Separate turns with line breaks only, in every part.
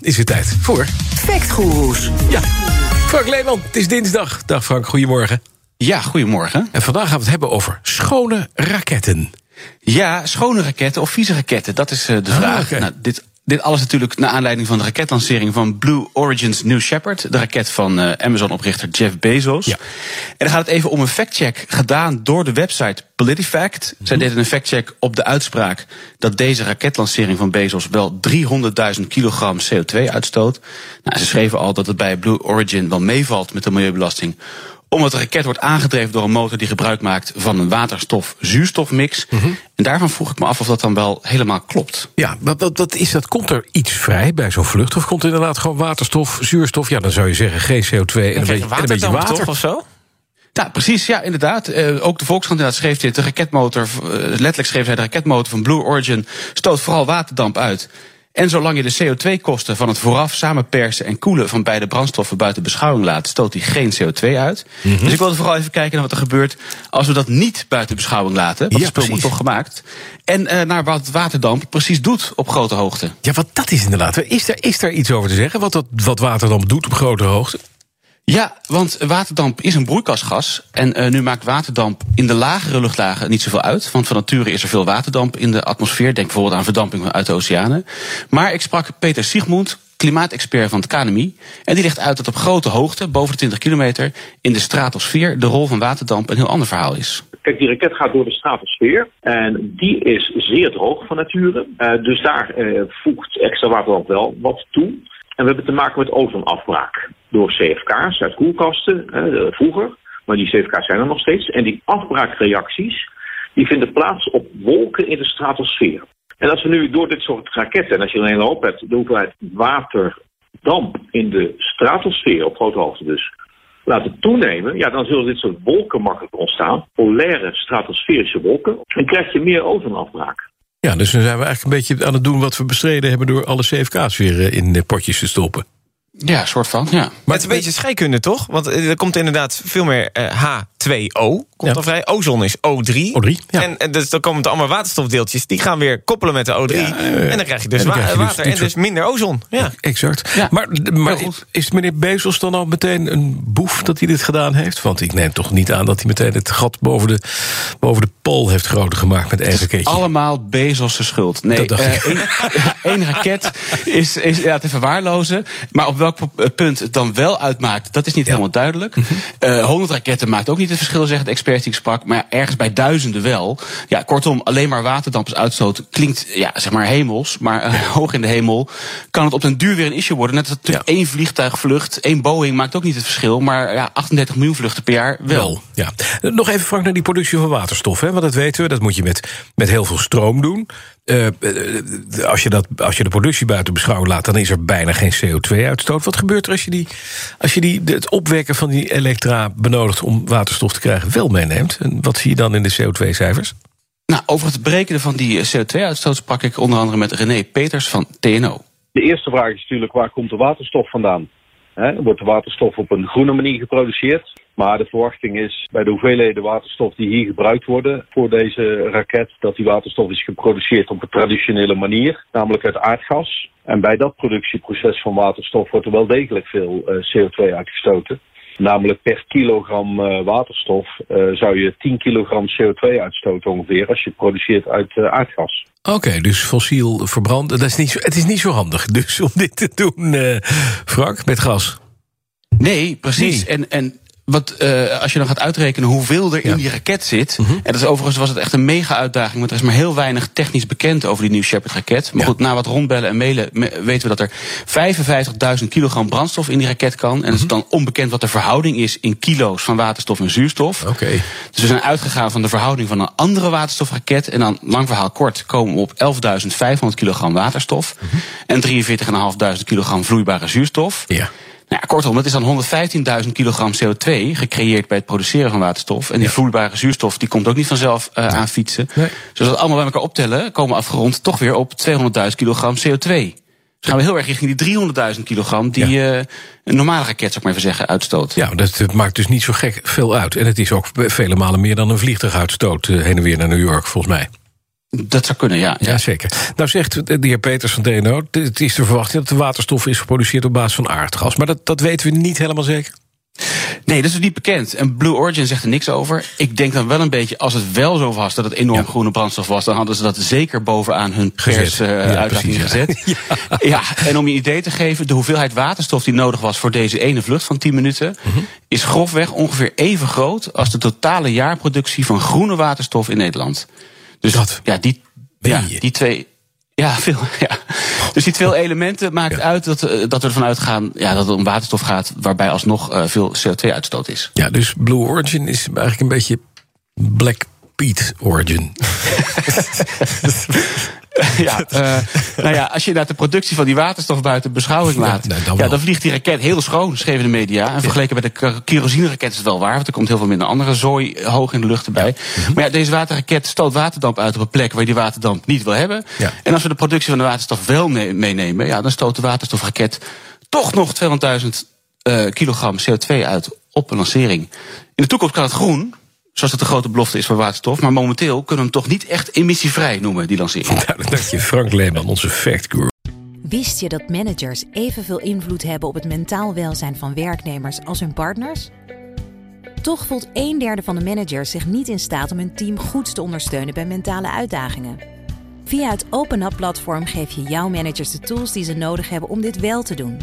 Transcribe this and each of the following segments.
Is het tijd voor...
Factgoeroes.
Ja, Frank Leeman, het is dinsdag. Dag Frank, goedemorgen.
Ja, goedemorgen.
En vandaag gaan we het hebben over schone raketten.
Ja, schone raketten of vieze raketten, dat is uh, de
Ah,
vraag.
oké.
Nou, dit, dit alles natuurlijk naar aanleiding van de raketlancering van Blue Origin's New Shepard. De raket van eh, Amazon-oprichter Jeff Bezos.
Ja.
En dan gaat het even om een factcheck gedaan door de website PolitiFact. Zij
Mhm.
deden een factcheck op de uitspraak dat deze raketlancering van Bezos wel 300.000 kilogram CO2 uitstoot. Nou, ze schreven al dat het bij Blue Origin wel meevalt met de milieubelasting omdat de raket wordt aangedreven door een motor die gebruik maakt van een waterstof-zuurstofmix.
Mhm.
En daarvan vroeg ik me af of dat dan wel helemaal klopt.
Ja, wat, wat, wat is dat? Komt er iets vrij bij zo'n vlucht? Of komt er inderdaad gewoon waterstof, zuurstof? Ja, dan zou je zeggen geen CO2 en een, beetje, en een beetje water.
toch, of zo?
Ja, precies. Ja, inderdaad. Eh, ook de Volkskrant inderdaad schreef dit. De raketmotor, eh, letterlijk schreef zij de raketmotor van Blue Origin stoot vooral waterdamp uit. En zolang je de CO2-kosten van het vooraf samenpersen en koelen van beide brandstoffen buiten beschouwing laat, stoot die geen CO2 uit.
Mhm.
Dus ik wilde vooral even kijken naar wat er gebeurt als we dat niet buiten beschouwing laten. Want
Ja,
het spul
precies.
moet toch gemaakt. En eh, naar wat waterdamp precies doet op grote hoogte.
Ja, wat dat is inderdaad. Is er, is er iets over te zeggen? Wat, dat, wat waterdamp doet op grote hoogte?
Ja, want waterdamp is een broeikasgas. En eh, nu maakt waterdamp in de lagere luchtlagen niet zoveel uit. Want van nature is er veel waterdamp in de atmosfeer. Denk bijvoorbeeld aan verdamping uit de oceanen. Maar ik sprak Peter Siegmund, klimaatexpert van het KNMI. En die legt uit dat op grote hoogte, boven de 20 kilometer, in de stratosfeer de rol van waterdamp een heel ander verhaal is.
Kijk, die raket gaat door de stratosfeer en die is zeer droog van nature. Eh, dus daar eh, voegt extra waterdamp wel wat toe. En we hebben te maken met ozonafbraak door CFK's uit koelkasten eh, vroeger. Maar die CFK's zijn er nog steeds. En die afbraakreacties die vinden plaats op wolken in de stratosfeer. En als we nu door dit soort raketten, en als je er een hele hoop hebt, de hoeveelheid waterdamp in de stratosfeer, op grote hoogte dus, laten toenemen, ja, dan zullen dit soort wolken makkelijk ontstaan. Polaire stratosferische wolken. En krijg je meer ozonafbraak.
Ja, dus dan zijn we eigenlijk een beetje aan het doen wat we bestreden hebben... door alle CFK's weer eh, in potjes te stoppen.
Ja, soort van, ja.
Maar het is een beetje scheikunde, toch? Want eh, er komt inderdaad veel meer eh, H2O. Komt
Ja.
al vrij. Ozon is O3.
O3, ja.
En, en dus dan komen er allemaal waterstofdeeltjes. Die gaan weer koppelen met de O3.
Ja, eh,
en dan krijg je dus wa-
krijg je dus
water en dus
soort-
minder ozon. Ja.
Exact.
Ja.
Maar, maar is, meneer Bezos dan al meteen een boef dat hij dit gedaan heeft? Want ik neem toch niet aan dat hij meteen het gat boven de, boven de pool heeft groter gemaakt met één raketje.
Allemaal Bezos' schuld. Nee,
Dat dacht
eh, één raket is, is ja, te verwaarlozen. Maar op welk eh, punt het dan wel uitmaakt, dat is niet helemaal duidelijk.
Mhm.
Eh 100 raketten maakt ook niet het verschil, zeggen de experts die ik sprak. Maar ja, ergens bij duizenden wel. Ja, kortom, alleen maar waterdampers uitstoten klinkt ja, zeg maar hemels. Maar eh, hoog in de hemel kan het op den duur weer een issue worden. Net als natuurlijk één vliegtuigvlucht, één Boeing maakt ook niet het verschil. Maar ja, 38 miljoen vluchten per jaar wel.
Ja. Nog even Frank naar die productie van waterstof. Hè? Want dat weten we, dat moet je met, met heel veel stroom doen. Eh, eh, als, je dat, als je de productie buiten beschouwing laat... dan is er bijna geen CO2-uitstoot. Wat gebeurt er als je, die, als je die, het opwekken van die elektra benodigt... om waterstof te krijgen, wel meeneemt? En wat zie je dan in de CO2-cijfers?
Nou, over het berekenen van die eh, CO2-uitstoot sprak ik onder andere met René Peters van TNO.
De eerste vraag is natuurlijk waar komt de waterstof vandaan? Wordt de waterstof op een groene manier geproduceerd? Maar de verwachting is bij de hoeveelheden waterstof die hier gebruikt worden voor deze raket, dat die waterstof is geproduceerd op een traditionele manier, namelijk uit aardgas. En bij dat productieproces van waterstof wordt er wel degelijk veel eh, CO2 uitgestoten. Namelijk per kilogram eh, waterstof eh, zou je 10 kilogram CO2 uitstoten ongeveer als je produceert uit aardgas.
Oké, dus fossiel verbrand. Dat is niet het is niet zo handig dus om dit te doen, Frank, met gas.
Nee, precies.
Nee.
En, en wat, uh, als je dan gaat uitrekenen hoeveel er in die raket zit.
Mhm.
En dat is overigens was het echt een mega uitdaging. Want er is maar heel weinig technisch bekend over die New Shepard raket. Maar
Ja.
goed, na wat rondbellen en mailen me- weten we dat er 55.000 kilogram brandstof in die raket kan. En
Mhm.
het is dan onbekend wat de verhouding is in kilo's van waterstof en zuurstof.
Oké.
Dus we zijn uitgegaan van de verhouding van een andere waterstofraket. En dan, lang verhaal kort, komen we op 11.500 kilogram waterstof.
Mhm.
En 43.500 kilogram vloeibare zuurstof.
Ja.
Nou ja, kortom, dat is dan 115.000 kilogram CO2 gecreëerd bij het produceren van waterstof. En die vloeibare zuurstof die komt ook niet vanzelf eh, aan fietsen.
Nee.
Dus als we dat allemaal bij elkaar optellen, komen we afgerond toch weer op 200.000 kilogram CO2. Dus gaan we heel erg richting die 300.000 kilogram die eh, een normale raket, zou ik maar even zeggen, uitstoot.
Ja, dat, dat maakt dus niet zo gek veel uit. En het is ook vele malen meer dan een vliegtuiguitstoot eh, heen en weer naar New York, volgens mij.
Dat zou kunnen, ja.
Ja, zeker. Nou zegt de heer Peters van DNO... het is te verwachten dat de waterstof is geproduceerd op basis van aardgas. Maar dat, dat weten we niet helemaal zeker.
Nee, dat is niet bekend. En Blue Origin zegt er niks over. Ik denk dan wel een beetje, als het wel zo was dat het enorm
Ja.
groene brandstof was, dan hadden ze dat zeker bovenaan hun
Gezet.
pers eh,
Ja,
gezet. en om je idee te geven, de hoeveelheid waterstof die nodig was voor deze ene vlucht van 10 minuten,
Mhm.
is grofweg ongeveer even groot als de totale jaarproductie van groene waterstof in Nederland. Dus
Dat
ja, die, ja, die twee. Ja, veel. Ja. Dus die twee elementen maakt
Ja.
uit dat, eh, dat we ervan uitgaan ja, dat het om waterstof gaat, waarbij alsnog eh, veel CO2-uitstoot is.
Ja, dus Blue Origin is eigenlijk een beetje Black Pete Origin.
ja, eh, nou ja, als je naar de productie van die waterstof buiten beschouwing
Ja,
laat,
nou, dan
ja, dan vliegt die raket heel schoon, schreven de media. En vergeleken met de kerosine-raket is het wel waar, want er komt heel veel minder andere zooi hoog in de lucht erbij.
Mhm.
Maar ja, deze waterraket stoot waterdamp uit op een plek waar je die waterdamp niet wil hebben. En als we de productie van de waterstof wel mee- meenemen, ja, dan stoot de waterstofraket toch nog 200.000 eh, kilogram CO2 uit op een lancering. In de toekomst kan het groen. Zoals dat de grote belofte is voor waterstof. Maar momenteel kunnen we hem toch niet echt emissievrij noemen, die lancering.
Nou, dank je Frank Leeman, onze fact guru.
Wist je dat managers evenveel invloed hebben op het mentaal welzijn van werknemers als hun partners? Toch voelt een derde van de managers zich niet in staat om hun team goed te ondersteunen bij mentale uitdagingen. Via het OpenUp-platform geef je jouw managers de tools die ze nodig hebben om dit wel te doen.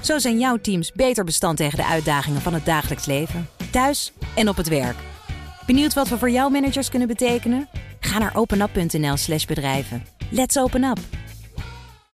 Zo zijn jouw teams beter bestand tegen de uitdagingen van het dagelijks leven, thuis en op het werk. Benieuwd wat we voor jouw managers kunnen betekenen? Ga naar openup.nl/slash bedrijven. Let's open up!